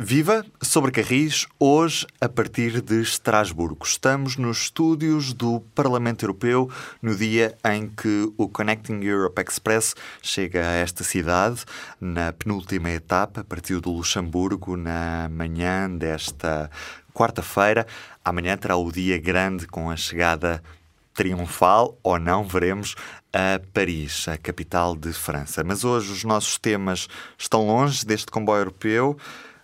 Viva sobre Carris, hoje a partir de Estrasburgo. Estamos nos estúdios do Parlamento Europeu no dia em que o Connecting Europe Express chega a esta cidade, na penúltima etapa, partiu do Luxemburgo na manhã desta quarta-feira. Amanhã terá o dia grande com a chegada triunfal ou não, veremos, a Paris, a capital de França. Mas hoje os nossos temas estão longe deste comboio europeu.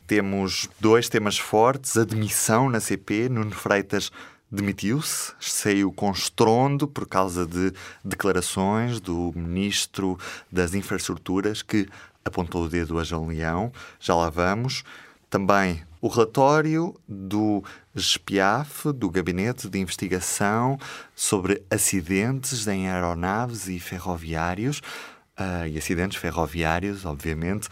Temos dois temas fortes: a demissão na CP. Nuno Freitas demitiu-se, saiu com estrondo por causa de declarações do ministro das Infraestruturas que apontou o dedo a João Leão. Já lá vamos. Também o relatório do GESPIAF, do Gabinete de Investigação sobre acidentes em aeronaves e ferroviários, uh, e acidentes ferroviários, obviamente,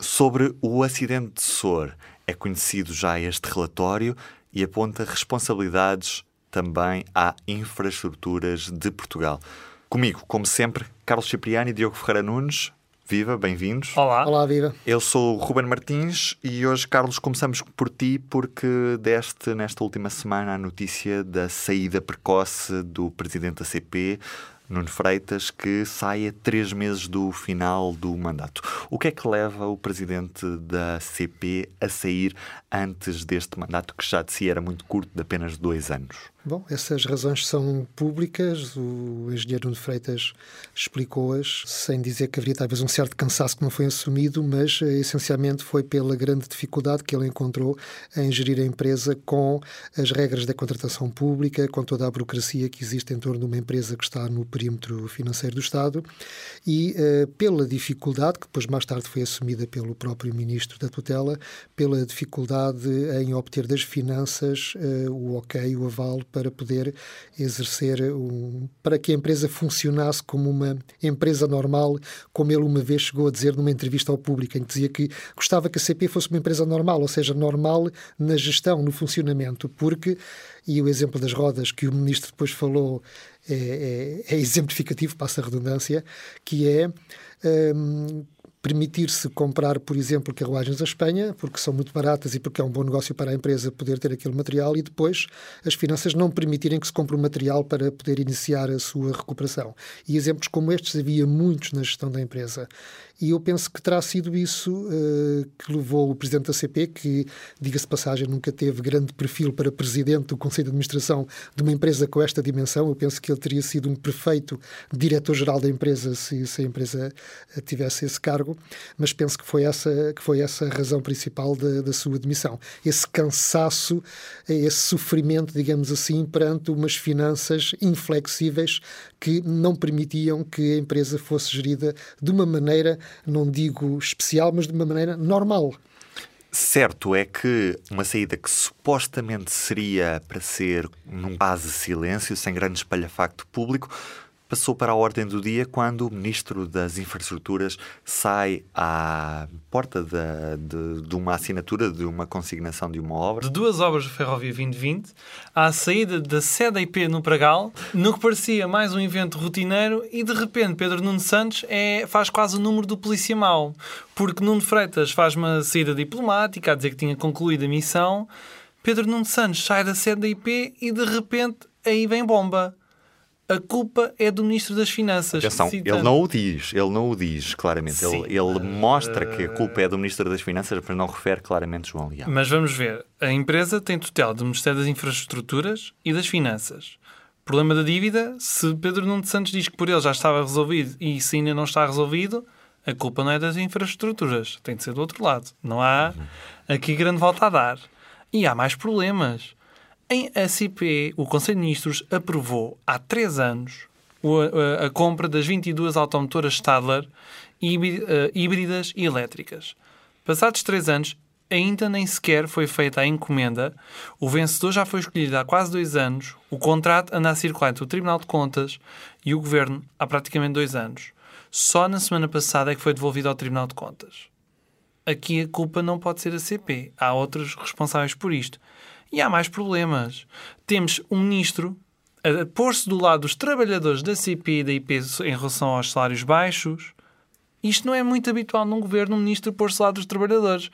Sobre o acidente de Sor, é conhecido já este relatório e aponta responsabilidades também à infraestruturas de Portugal. Comigo, como sempre, Carlos Cipriani e Diogo Ferreira Nunes. Viva, bem-vindos. Olá. Olá, viva. Eu sou o Ruben Martins e hoje, Carlos, começamos por ti porque deste nesta última semana a notícia da saída precoce do presidente da CP, Nuno Freitas, que sai a três meses do final do mandato. O que é que leva o presidente da CP a sair antes deste mandato, que já de si era muito curto, de apenas dois anos? Bom, essas razões são públicas. O engenheiro Nuno Freitas explicou-as, sem dizer que haveria talvez um certo cansaço que não foi assumido, mas eh, essencialmente foi pela grande dificuldade que ele encontrou em gerir a empresa com as regras da contratação pública, com toda a burocracia que existe em torno de uma empresa que está no perímetro financeiro do Estado e uh, pela dificuldade, que depois mais tarde foi assumida pelo próprio ministro da tutela, pela dificuldade em obter das finanças uh, o ok, o aval para poder exercer um, para que a empresa funcionasse como uma empresa normal, como ele uma vez chegou a dizer numa entrevista ao público, em que dizia que gostava que a CP fosse uma empresa normal, ou seja, normal na gestão, no funcionamento, porque, e o exemplo das rodas que o ministro depois falou é, é, é exemplificativo, passa a redundância, que é. Um, permitir-se comprar, por exemplo, carruagens à Espanha, porque são muito baratas e porque é um bom negócio para a empresa poder ter aquele material e depois as finanças não permitirem que se compre o material para poder iniciar a sua recuperação. E exemplos como estes havia muitos na gestão da empresa. E eu penso que terá sido isso uh, que levou o presidente da CP, que, diga-se passagem, nunca teve grande perfil para presidente do Conselho de Administração de uma empresa com esta dimensão. Eu penso que ele teria sido um perfeito diretor-geral da empresa se, se, a empresa eh, tivesse esse cargo, mas penso que foi essa, que foi essa a razão principal da, da sua demissão. Esse cansaço, esse sofrimento, digamos assim, perante umas finanças inflexíveis que não permitiam que a empresa fosse gerida de uma maneira, não digo especial, mas de uma maneira normal. Certo é que uma saída que supostamente seria para ser num quase silêncio, sem grande espalhafacto público, passou para a ordem do dia quando o Ministro das Infraestruturas sai à porta de, de, de, uma assinatura de uma consignação de uma obra. De duas obras do Ferrovia 2020, à saída da sede IP no Pragal, no que parecia mais um evento rotineiro, e de repente Pedro Nuno Santos é, faz quase o número do polícia mau, porque Nuno Freitas faz uma saída diplomática a dizer que tinha concluído a missão, Pedro Nuno Santos sai da sede da IP e de repente aí vem bomba a culpa é do Ministro das Finanças. Atenção, ele não o diz, ele não o diz claramente. Ele, ele, mostra que a culpa é do Ministro das Finanças, mas não refere claramente João Leão. Mas vamos ver. A empresa tem tutela do Ministério das Infraestruturas e das Finanças. Problema da dívida, se Pedro Nuno Santos diz que por ele já estava resolvido e se ainda não está resolvido, a culpa não é das infraestruturas, tem de ser do outro lado. Não há aqui grande volta a dar. E há mais problemas. Em ACP, o Conselho de Ministros aprovou há três anos a, compra das 22 automotoras Stadler eh, híbridas e elétricas. Passados três anos, ainda nem sequer foi feita a encomenda. O vencedor já foi escolhido há quase dois anos. O contrato anda a circular entre o Tribunal de Contas e o Governo há praticamente dois anos. Só na semana passada é que foi devolvido ao Tribunal de Contas. Aqui a culpa não pode ser a CP. Há outros responsáveis por isto. E há mais problemas. Temos um ministro a pôr-se do lado dos trabalhadores da CP e da IP em relação aos salários baixos. Isto não é muito habitual num governo, um ministro pôr-se do lado dos trabalhadores.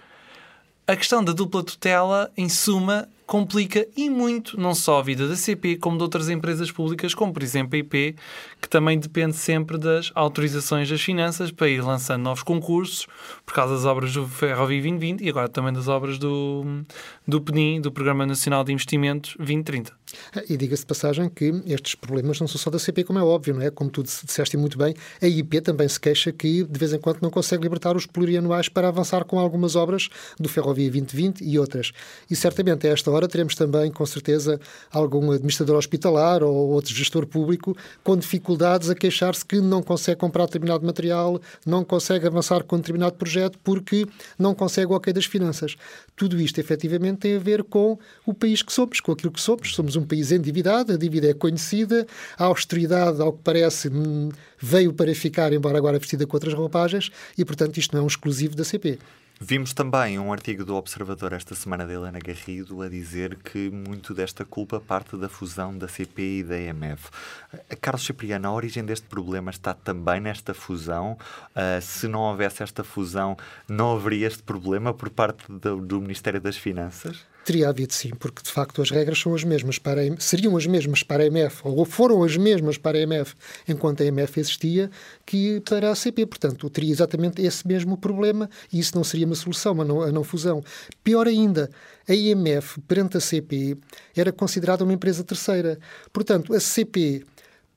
A questão da dupla tutela, em suma, complica e muito não só a vida da CP, como de outras empresas públicas, como por exemplo a IP, que também depende sempre das autorizações das finanças para ir lançando novos concursos, por causa das obras do Ferrovia 2020 e agora também das obras do, do PNI, do Programa Nacional de Investimentos 2030. E diga-se de passagem que estes problemas não são só da CP, como é óbvio, não é? Como tu disseste muito bem, a IP também se queixa que de vez em quando não consegue libertar os plurianuais para avançar com algumas obras do Ferrovia 2020 e outras. E certamente a esta hora teremos também, com certeza, algum administrador hospitalar ou outro gestor público com dificuldades a queixar-se que não consegue comprar determinado material, não consegue avançar com determinado projeto porque não consegue o ok das finanças. Tudo isto, efetivamente, tem a ver com o país que somos, com aquilo que somos. Somos um país endividado, a dívida é conhecida, a austeridade, ao que parece, hum, veio para ficar, embora agora vestida com outras roupagens, e, portanto, isto não é um exclusivo da CP. Vimos também um artigo do Observador esta semana de Helena Garrido a dizer que muito desta culpa parte da fusão da CP e da EMF. Carlos Cipriano, a origem deste problema está também nesta fusão. Uh, se não houvesse esta fusão, não haveria este problema por parte do, do Ministério das Finanças? Teria havido sim, porque de facto as regras são as mesmas para a, seriam as mesmas para a EMF, ou foram as mesmas para a EMF enquanto a EMF existia, que para a CP. Portanto, teria exatamente esse mesmo problema e isso não seria uma solução, a não, a não fusão. Pior ainda, a IMF, perante a CP, era considerada uma empresa terceira. Portanto, a CP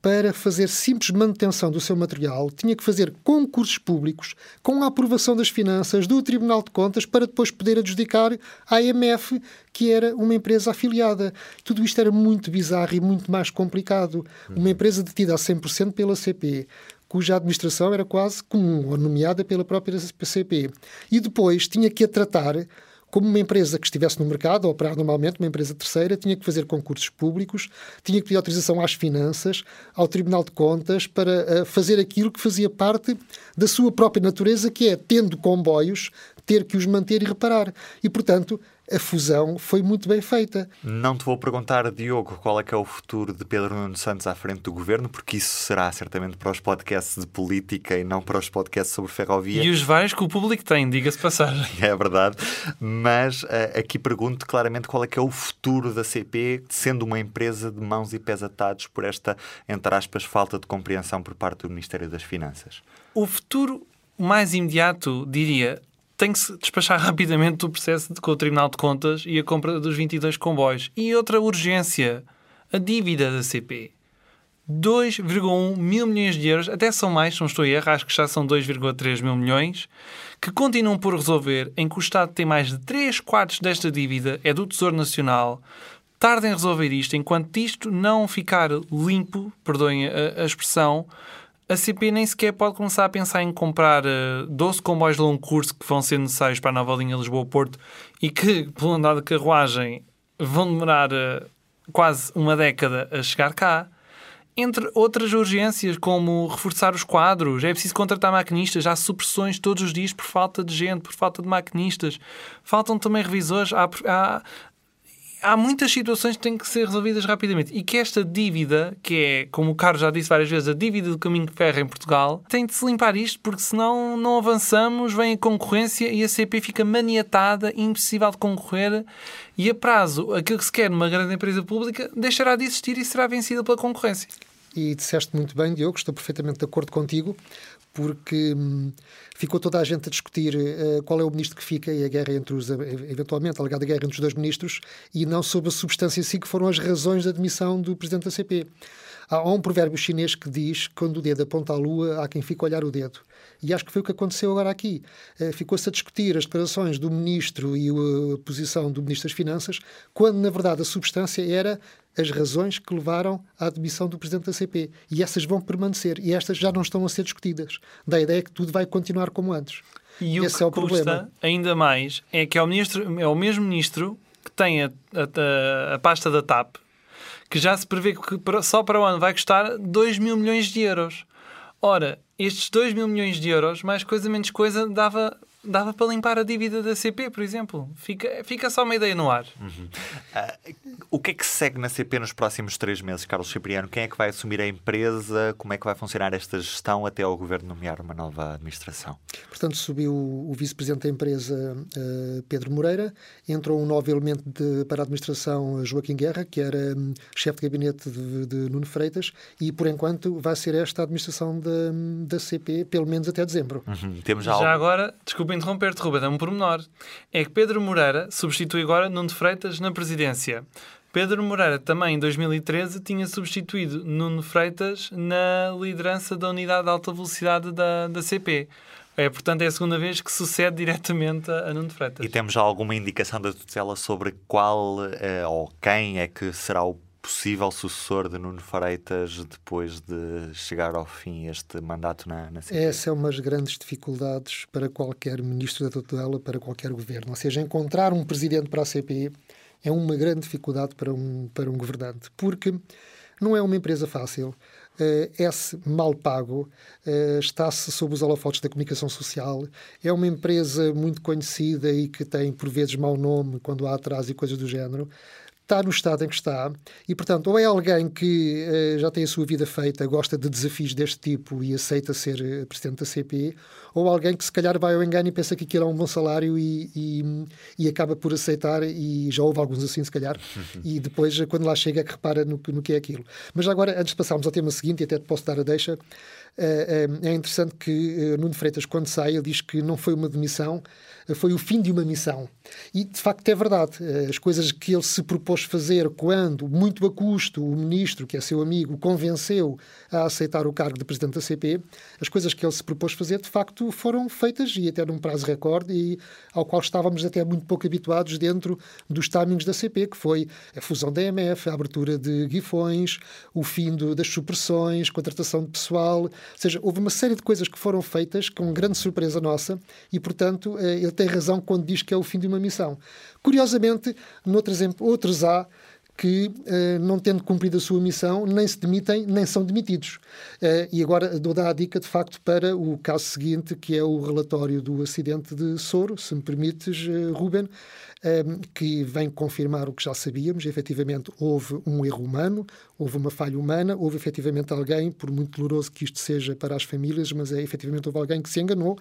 para fazer simples manutenção do seu material, tinha que fazer concursos públicos com a aprovação das finanças do Tribunal de Contas para depois poder adjudicar à AMF, que era uma empresa afiliada. Tudo isto era muito bizarro e muito mais complicado. Uma empresa detida a 100% pela CP, cuja administração era quase comum, ou nomeada pela própria CP. E depois tinha que a tratar como uma empresa que estivesse no mercado a operar normalmente, uma empresa terceira, tinha que fazer concursos públicos, tinha que pedir autorização às finanças, ao Tribunal de Contas, para uh, fazer aquilo que fazia parte da sua própria natureza, que é, tendo comboios, ter que os manter e reparar. E, portanto, a fusão foi muito bem feita. Não te vou perguntar, Diogo, qual é que é o futuro de Pedro Nuno Santos à frente do governo, porque isso será certamente para os podcasts de política e não para os podcasts sobre ferrovia. E os vários que o público tem, diga-se passagem. É verdade. Mas uh, aqui pergunto claramente qual é que é o futuro da CP, sendo uma empresa de mãos e pés atados por esta, entre aspas, falta de compreensão por parte do Ministério das Finanças. O futuro mais imediato, diria, tem que se despachar rapidamente o processo de, com o Tribunal de Contas e a compra dos 22 comboios. E outra urgência, a dívida da CP. 2,1 mil milhões de euros, até são mais, se não estou a errar, acho que já são 2,3 mil milhões, que continuam por resolver, em que o Estado tem mais de 3 quartos desta dívida, é do Tesouro Nacional. Tardem em resolver isto, enquanto isto não ficar limpo, perdoem a, a expressão, a CP nem sequer pode começar a pensar em comprar uh, eh, 12 comboios de longo curso que vão ser necessários para a nova linha Lisboa-Porto e que, pelo andar de carruagem, vão demorar uh, quase uma década a chegar cá. Entre outras urgências, como reforçar os quadros, é preciso contratar maquinistas, há supressões todos os dias por falta de gente, por falta de maquinistas. Faltam também revisores, há, há, há muitas situações que têm que ser resolvidas rapidamente e que esta dívida, que é, como o Carlos já disse várias vezes, a dívida do caminho de ferro em Portugal, tem de se limpar isto porque senão não avançamos, vem a concorrência e a CP fica maniatada, impossível de concorrer e a prazo, aquilo que se quer numa grande empresa pública deixará de existir e será vencida pela concorrência. E disseste muito bem, Diogo, estou perfeitamente de acordo contigo, porque hum, ficou toda a gente a discutir uh, qual é o ministro que fica e a guerra entre os, eventualmente, a alegada guerra entre os dois ministros, e não sobre a substância em si, que foram as razões da admissão do presidente da CP. Há um provérbio chinês que diz quando o dedo aponta à lua, há quem fique a olhar o dedo. E acho que foi o que aconteceu agora aqui. Uh, Ficou-se a discutir as declarações do ministro e a posição do ministro das Finanças, quando, na verdade, a substância era as razões que levaram à admissão do presidente da CP. E essas vão permanecer. E estas já não estão a ser discutidas. Da ideia que tudo vai continuar como antes. E Esse o que é o custa problema. ainda mais é que é o, ministro, é o mesmo ministro que tem a, a, a pasta da TAP, que já se prevê que só para o ano vai custar 2 mil milhões de euros. Ora, estes 2 mil milhões de euros, mais coisa menos coisa, dava dava para limpar a dívida da CP, por exemplo. Fica, fica só uma ideia no ar. Uhum. Uh, o que é que segue na CP nos próximos três meses, Carlos Cipriano? Quem é que vai assumir a empresa? Como é que vai funcionar esta gestão até ao governo nomear uma nova administração? Portanto, subiu o vice-presidente da empresa, uh, Pedro Moreira, entrou um novo elemento de, para a administração, Joaquim Guerra, que era um, chefe de gabinete de, de, Nuno Freitas, e por enquanto vai ser esta a administração da, da CP, pelo menos até dezembro. Uhum. Temos já, já agora, desculpa interromper-te, Ruba, dá um pormenor. É que Pedro Moreira substitui agora Nuno Freitas na presidência. Pedro Moreira também em 2013 tinha substituído Nuno Freitas na liderança da unidade de alta velocidade da, da CP. É, portanto, é a segunda vez que sucede diretamente a, Nuno Freitas. E temos já alguma indicação da tutela sobre qual eh, ou quem é que será o possível sucessor de Nuno Freitas depois de chegar ao fim este mandato na, na CP? Essa é uma das grandes dificuldades para qualquer ministro da tutela, para qualquer governo. Ou seja, encontrar um presidente para a CP é uma grande dificuldade para um, para um governante, porque não é uma empresa fácil. Uh, é-se mal pago, uh, está-se sob os holofotes da comunicação social, é uma empresa muito conhecida e que tem, por vezes, mau nome quando há atraso e coisas do género está no estado em que está e, portanto, ou é alguém que uh, já tem a sua vida feita, gosta de desafios deste tipo e aceita ser uh, presidente da CP, ou alguém que se calhar vai ao engano e pensa que aquilo é um bom salário e, e, e acaba por aceitar, e já houve alguns assim, se calhar, e depois, quando lá chega, é que repara no, no que é aquilo. Mas agora, antes de passarmos ao tema seguinte, e até te posso dar a deixa, é, é, é interessante que Nuno Freitas, quando sai, ele diz que não foi uma demissão, foi o fim de uma missão. E, de facto, é verdade. As coisas que ele se propôs fazer quando, muito a custo, o ministro, que é seu amigo, convenceu a aceitar o cargo de presidente da CP, as coisas que ele se propôs fazer, de facto, foram feitas e até num prazo recorde e ao qual estávamos até muito pouco habituados dentro dos timings da CP, que foi a fusão da EMF, a abertura de guifões, o fim do, das supressões, contratação de pessoal. Ou seja, houve uma série de coisas que foram feitas com grande surpresa nossa e, portanto, eh, ele tem razão quando diz que é o fim de uma missão. Curiosamente, noutros, outros há que, uh, não tendo cumprido a sua missão, nem se demitem, nem são demitidos. Uh, e agora dou a dica, de facto, para o caso seguinte, que é o relatório do acidente de Soro, se me permites, uh, Ruben, que vem confirmar o que já sabíamos. Efetivamente, houve um erro humano, houve uma falha humana, houve efetivamente alguém, por muito doloroso que isto seja para as famílias, mas é efetivamente houve alguém que se enganou,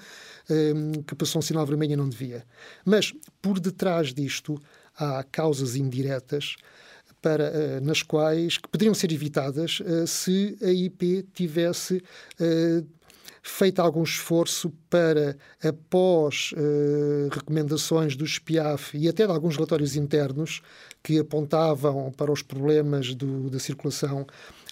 que passou um sinal vermelho e não devia. Mas, por detrás disto, há causas indiretas para, uh, nas quais que poderiam ser evitadas uh, se a IP tivesse uh, feito algum esforço para, após recomendações do SPIAF e até de alguns relatórios internos que apontavam para os problemas do, da circulação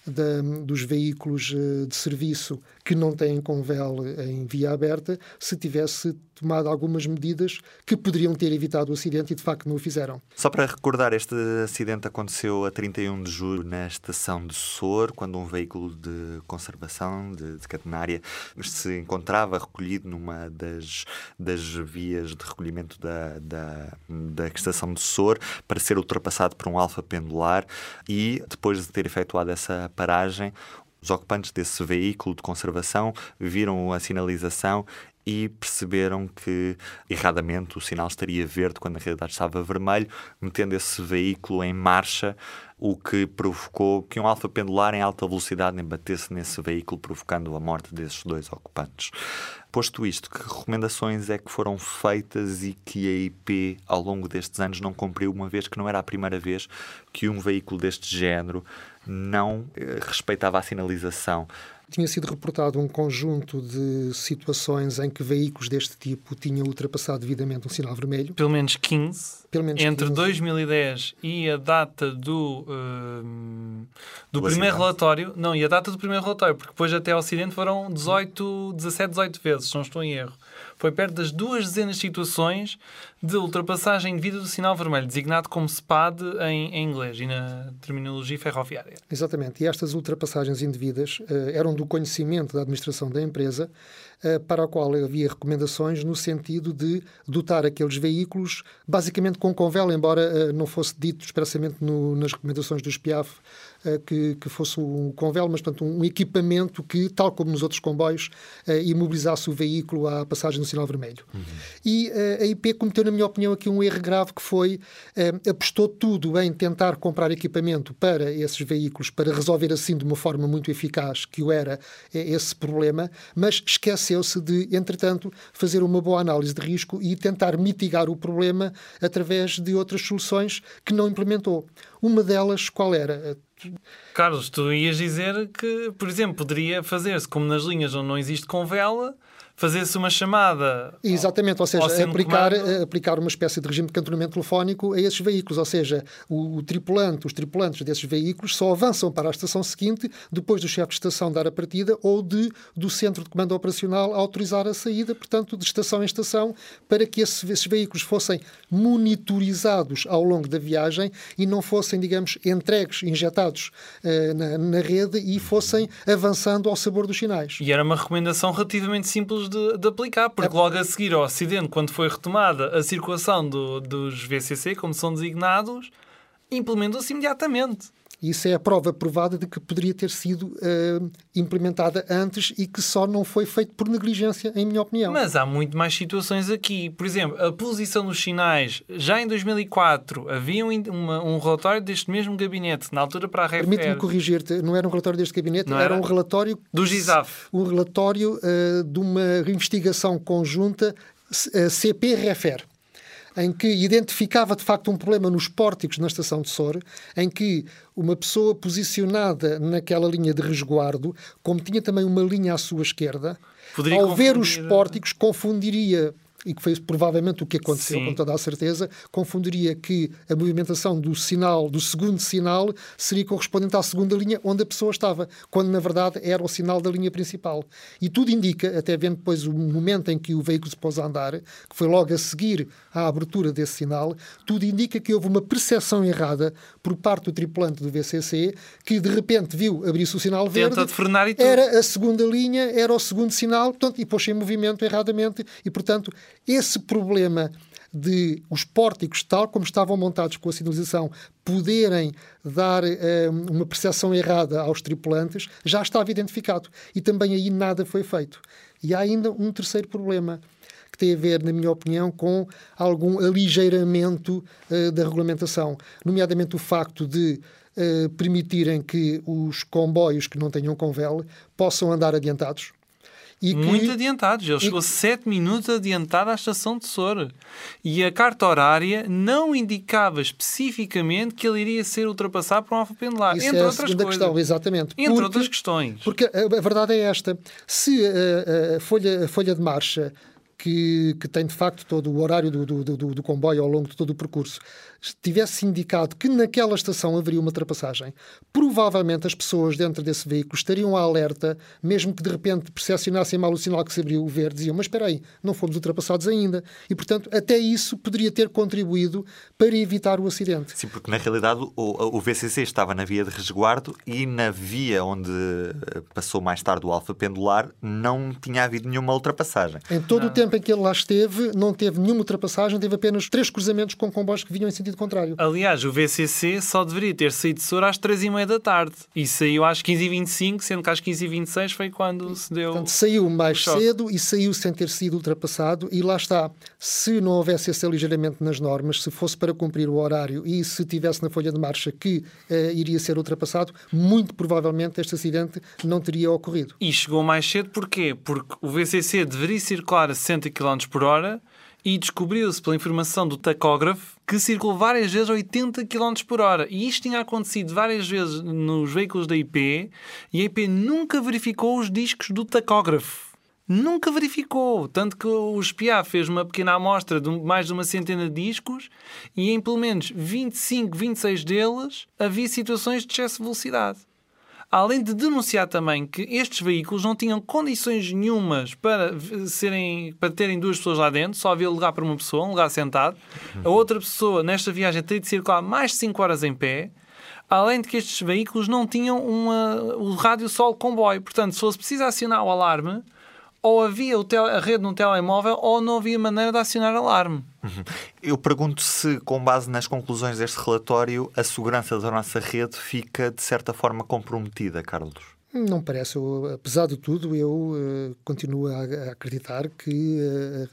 da, dos veículos eh, de serviço que não têm convel em via aberta, se tivesse tomado algumas medidas que poderiam ter evitado o acidente e de facto não o fizeram. Só para recordar, este acidente aconteceu a 31 de julho na estação de Sor, quando um veículo de conservação de, de catenária se encontrava recolhido numa das, das vias de recolhimento da, da, da estação de Sor para ser ultrapassado por um alfa pendular e depois de ter efetuado essa paragem, os ocupantes desse veículo de conservação viram a sinalização e perceberam que erradamente o sinal estaria verde quando na realidade estava vermelho, metendo esse veículo em marcha, o que provocou que um alfa pendular em alta velocidade embatesse nesse veículo, provocando a morte desses dois ocupantes. Posto isto, que recomendações é que foram feitas e que a IP ao longo destes anos não cumpriu, uma vez que não era a primeira vez que um veículo deste género não eh, respeitava a sinalização. Tinha sido reportado um conjunto de situações em que veículos deste tipo tinham ultrapassado devidamente um sinal vermelho. Pelo menos 15. Pelo menos Entre 15. 2010 e a data do, uh, do, primeiro acidente. relatório. Não, e a data do primeiro relatório, porque depois até ao acidente foram 18, 17, 18 vezes, se não estou em erro foi perto das duas dezenas de situações de ultrapassagem indevida do sinal vermelho, designado como SPAD em, em inglês e na terminologia ferroviária. Exatamente. E estas ultrapassagens indevidas uh, eram do conhecimento da administração da empresa para a qual havia recomendações no sentido de dotar aqueles veículos basicamente com convel, embora uh, não fosse dito expressamente no, nas recomendações do SPIAF uh, que, que, fosse um convel, mas portanto, um equipamento que, tal como nos outros comboios, imobilizasse o veículo à passagem do sinal vermelho. Uhum. E a IP cometeu, na minha opinião, aqui um erro grave que foi apostou tudo em tentar comprar equipamento para esses veículos para resolver assim de uma forma muito eficaz que o era esse problema, mas esqueceu-se de, entretanto, fazer uma boa análise de risco e tentar mitigar o problema através de outras soluções que não implementou. Uma delas, qual era? Carlos, tu ias dizer que, por exemplo, poderia fazer-se como nas linhas onde não existe convela, fazer-se uma chamada. Exatamente, ou seja, aplicar, aplicar uma espécie de regime de cantonamento telefónico a esses veículos, ou seja, o, o, tripulante, os tripulantes desses veículos só avançam para a estação seguinte depois do chefe de estação dar a partida ou de, do centro de comando operacional autorizar a saída, portanto, de estação em estação, para que esses, esses veículos fossem monitorizados ao longo da viagem e não fossem, digamos, entregues, injetados na, na rede e fossem avançando ao sabor dos sinais. E era uma recomendação relativamente simples de, de aplicar, porque é. logo a seguir ao acidente, quando foi retomada a circulação do, dos VCC, como são designados, implementou-se imediatamente. Isso é a prova provada de que poderia ter sido uh, implementada antes e que só não foi feito por negligência, em minha opinião. Mas há muito mais situações aqui. Por exemplo, a posição dos sinais. Já em 2004 havia um, uma, um relatório deste mesmo gabinete, na altura para a REFER. Permite-me corrigir-te, não era um relatório deste gabinete, era, era, um relatório... Do GISAF. Um relatório uh, de uma investigação conjunta uh, eh, CP-REFER em que identificava de facto um problema nos pórticos na estação de Sor, em que uma pessoa posicionada naquela linha de resguardo, como tinha também uma linha à sua esquerda, Poderia ao ver os pórticos, confundiria e que foi provavelmente o que aconteceu, Sim. com toda a certeza, confundiria que a movimentação do sinal, do segundo sinal, seria correspondente à segunda linha onde a pessoa estava, quando na verdade era o sinal da linha principal. E tudo indica, até vendo depois o momento em que o veículo se pôs a andar, que foi logo a seguir à abertura desse sinal, tudo indica que houve uma percepção errada por parte do tripulante do VCC, que de repente viu abrir-se o sinal verde, Tenta de frenar e tudo. era a segunda linha, era o segundo sinal, portanto, e pôs em movimento erradamente, e portanto esse problema de os pórticos, tal como estavam montados com a sinalização, poderem dar eh, uma percepção errada aos tripulantes, já estava identificado. E também aí nada foi feito. E há ainda um terceiro problema, que tem a ver, na minha opinião, com algum aligeiramento uh, da regulamentação, nomeadamente o facto de uh, permitirem que os comboios que não tenham convel possam andar adiantados e que... Muito adiantados. Ele chegou 7 minutos adiantado à estação de Sora. E a carta horária não indicava especificamente que ele iria ser ultrapassado por um alfa pendular. Isso entre é outras coisas. questão, exatamente. Entre porque, outras questões. Porque a, a, verdade é esta. Se a, a, folha, a folha de marcha que, que, tem de facto todo o horário do, do, do, do, comboio ao longo de todo o percurso, tivesse indicado que naquela estação haveria uma ultrapassagem, provavelmente as pessoas dentro desse veículo estariam alerta, mesmo que de repente percepcionassem mal o sinal que se abriu o verde, diziam, mas espera aí, não fomos ultrapassados ainda. E, portanto, até isso poderia ter contribuído para evitar o acidente. Sim, porque na realidade o, o VCC estava na via de resguardo e na via onde eh, passou mais tarde o alfa pendular não tinha havido nenhuma ultrapassagem. Em todo não. o tempo em que ele lá esteve, não teve nenhuma ultrapassagem, teve apenas três cruzamentos com comboios que vinham em sentido contrário. Aliás, o VCC só deveria ter saído de Sora às 3h30 da tarde e saiu às 15h25, sendo que às 15h26 foi quando se deu. Portanto, saiu mais cedo e saiu sem ter sido ultrapassado. E lá está. Se não houvesse esse aligeiramento nas normas, se fosse para cumprir o horário e se tivesse na folha de marcha que uh, iria ser ultrapassado, muito provavelmente este acidente não teria ocorrido. E chegou mais cedo porquê? Porque o VCC deveria circular a 60 km por hora e descobriu-se pela informação do tacógrafo que circulou várias vezes a 80 km por hora. E isto tinha acontecido várias vezes nos veículos da IP e a IP nunca verificou os discos do tacógrafo. Nunca verificou. Tanto que o SPIA fez uma pequena amostra de mais de uma centena de discos e em pelo menos 25, 26 deles havia situações de excesso de velocidade além de denunciar também que estes veículos não tinham condições nenhumas para serem para terem duas pessoas lá dentro, só havia lugar para uma pessoa, um lugar sentado. A outra pessoa nesta viagem teria de circular mais de 5 horas em pé. Além de que estes veículos não tinham uma, o rádio sol comboio. Portanto, se fosse preciso acionar o alarme, ou havia a rede no telemóvel ou não havia maneira de acionar alarme. Uhum. Eu pergunto se, com base nas conclusões deste relatório, a segurança da nossa rede fica de certa forma comprometida, Carlos. Não parece. Eu, apesar de tudo, eu uh, continuo a, a, acreditar que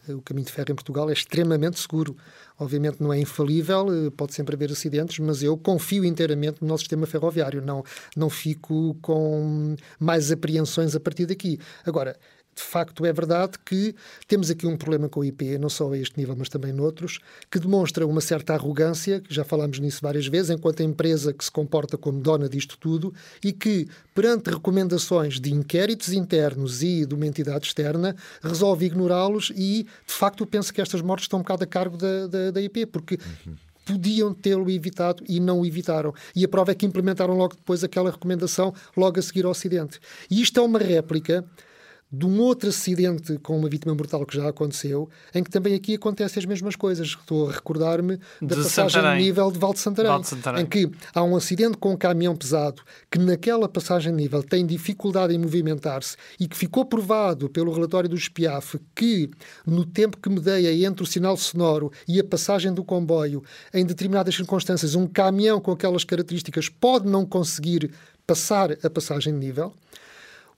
uh, o caminho de ferro em Portugal é extremamente seguro. Obviamente não é infalível, uh, pode sempre haver acidentes, mas eu confio inteiramente no nosso sistema ferroviário. Não, não fico com mais apreensões a partir daqui. Agora, de facto é verdade que temos aqui um problema com o IP, não só a este nível, mas também noutros, que demonstra uma certa arrogância, que já falámos nisso várias vezes, enquanto a empresa que se comporta como dona disto tudo e que, perante recomendações de inquéritos internos e de uma entidade externa, resolve ignorá-los e, de facto, penso que estas mortes estão um bocado a cargo da, da, da IP, porque. Uhum podiam tê-lo evitado e não o evitaram. E a prova é que implementaram logo depois aquela recomendação, logo a seguir ao acidente. E isto é uma réplica de um outro acidente com uma vítima mortal que já aconteceu, em que também aqui acontecem as mesmas coisas. Estou a recordar-me da de passagem Santarém. de nível de Val de, Santarém, Val de Santarém, em que há um acidente com um caminhão pesado que naquela passagem de nível tem dificuldade em movimentar-se e que ficou provado pelo relatório do SPIAF que no tempo que medeia entre o sinal sonoro e a passagem do comboio, em determinadas circunstâncias, um caminhão com aquelas características pode não conseguir passar a passagem de nível.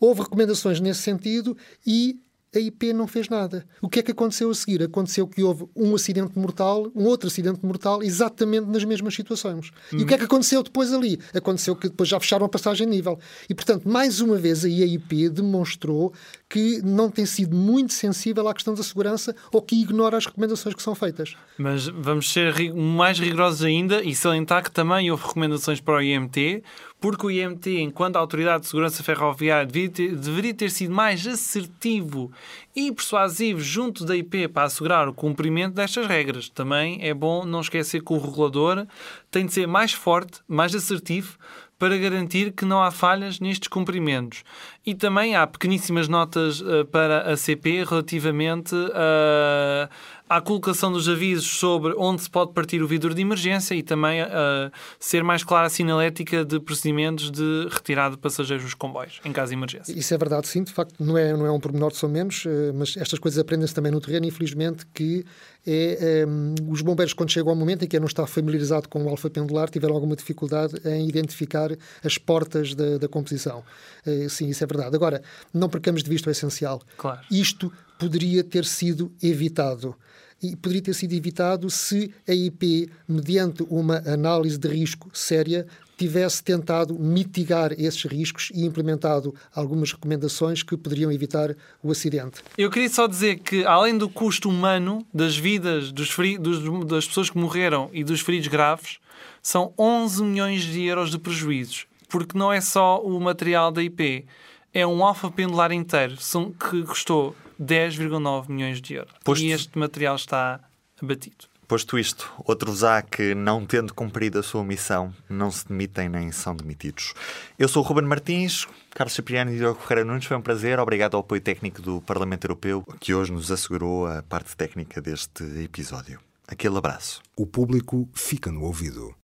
Houve recomendações nesse sentido e a IP não fez nada. O que é que aconteceu a seguir? Aconteceu que houve um acidente mortal, um outro acidente mortal, exatamente nas mesmas situações. E o que é que aconteceu depois ali? Aconteceu que depois já fecharam a passagem nível. E, portanto, mais uma vez a IAIP demonstrou que não tem sido muito sensível à questão da segurança ou que ignora as recomendações que são feitas. Mas vamos ser mais rigorosos ainda e salientar que também houve recomendações para o IMT, porque o IMT, enquanto Autoridade de Segurança Ferroviária, deveria ter, deveria ter sido mais assertivo e persuasivo junto da IP para assegurar o cumprimento destas regras. Também é bom não esquecer que o regulador tem de ser mais forte, mais assertivo, para garantir que não há falhas nestes cumprimentos. E também há pequeníssimas notas uh, para a CP relativamente uh, à colocação dos avisos sobre onde se pode partir o vidro de emergência e também uh, ser mais clara a sinalética de procedimentos de retirada de passageiros dos comboios, em caso de emergência. Isso é verdade, sim, de facto não é, não é um pormenor de só menos, uh, mas estas coisas aprendem-se também no terreno, infelizmente, que é, um, os bombeiros, quando chegam ao momento em que não está familiarizado com o alfa pendular, tiveram alguma dificuldade em identificar as portas da, da composição. Uh, sim, isso é verdade. Agora, não percamos de vista o essencial. Claro. Isto poderia ter sido evitado e poderia ter sido evitado se a IP, mediante uma análise de risco séria, tivesse tentado mitigar esses riscos e implementado algumas recomendações que poderiam evitar o acidente. Eu queria só dizer que, além do custo humano das vidas dos feri dos, das pessoas que morreram e dos feridos graves, são 11 milhões de euros de prejuízos, porque não é só o material da IP, é um alfa pendular inteiro que custou 10,9 milhões de euros. Posto... E este material está abatido. Posto isto, outros há que, não tendo cumprido a sua missão, não se demitem nem são demitidos. Eu sou o Ruben Martins, Carlos Cipriano e Diogo Ferreira Nunes. Foi um prazer. Obrigado ao apoio técnico do Parlamento Europeu, que hoje nos assegurou a parte técnica deste episódio. Aquele abraço. O público fica no ouvido.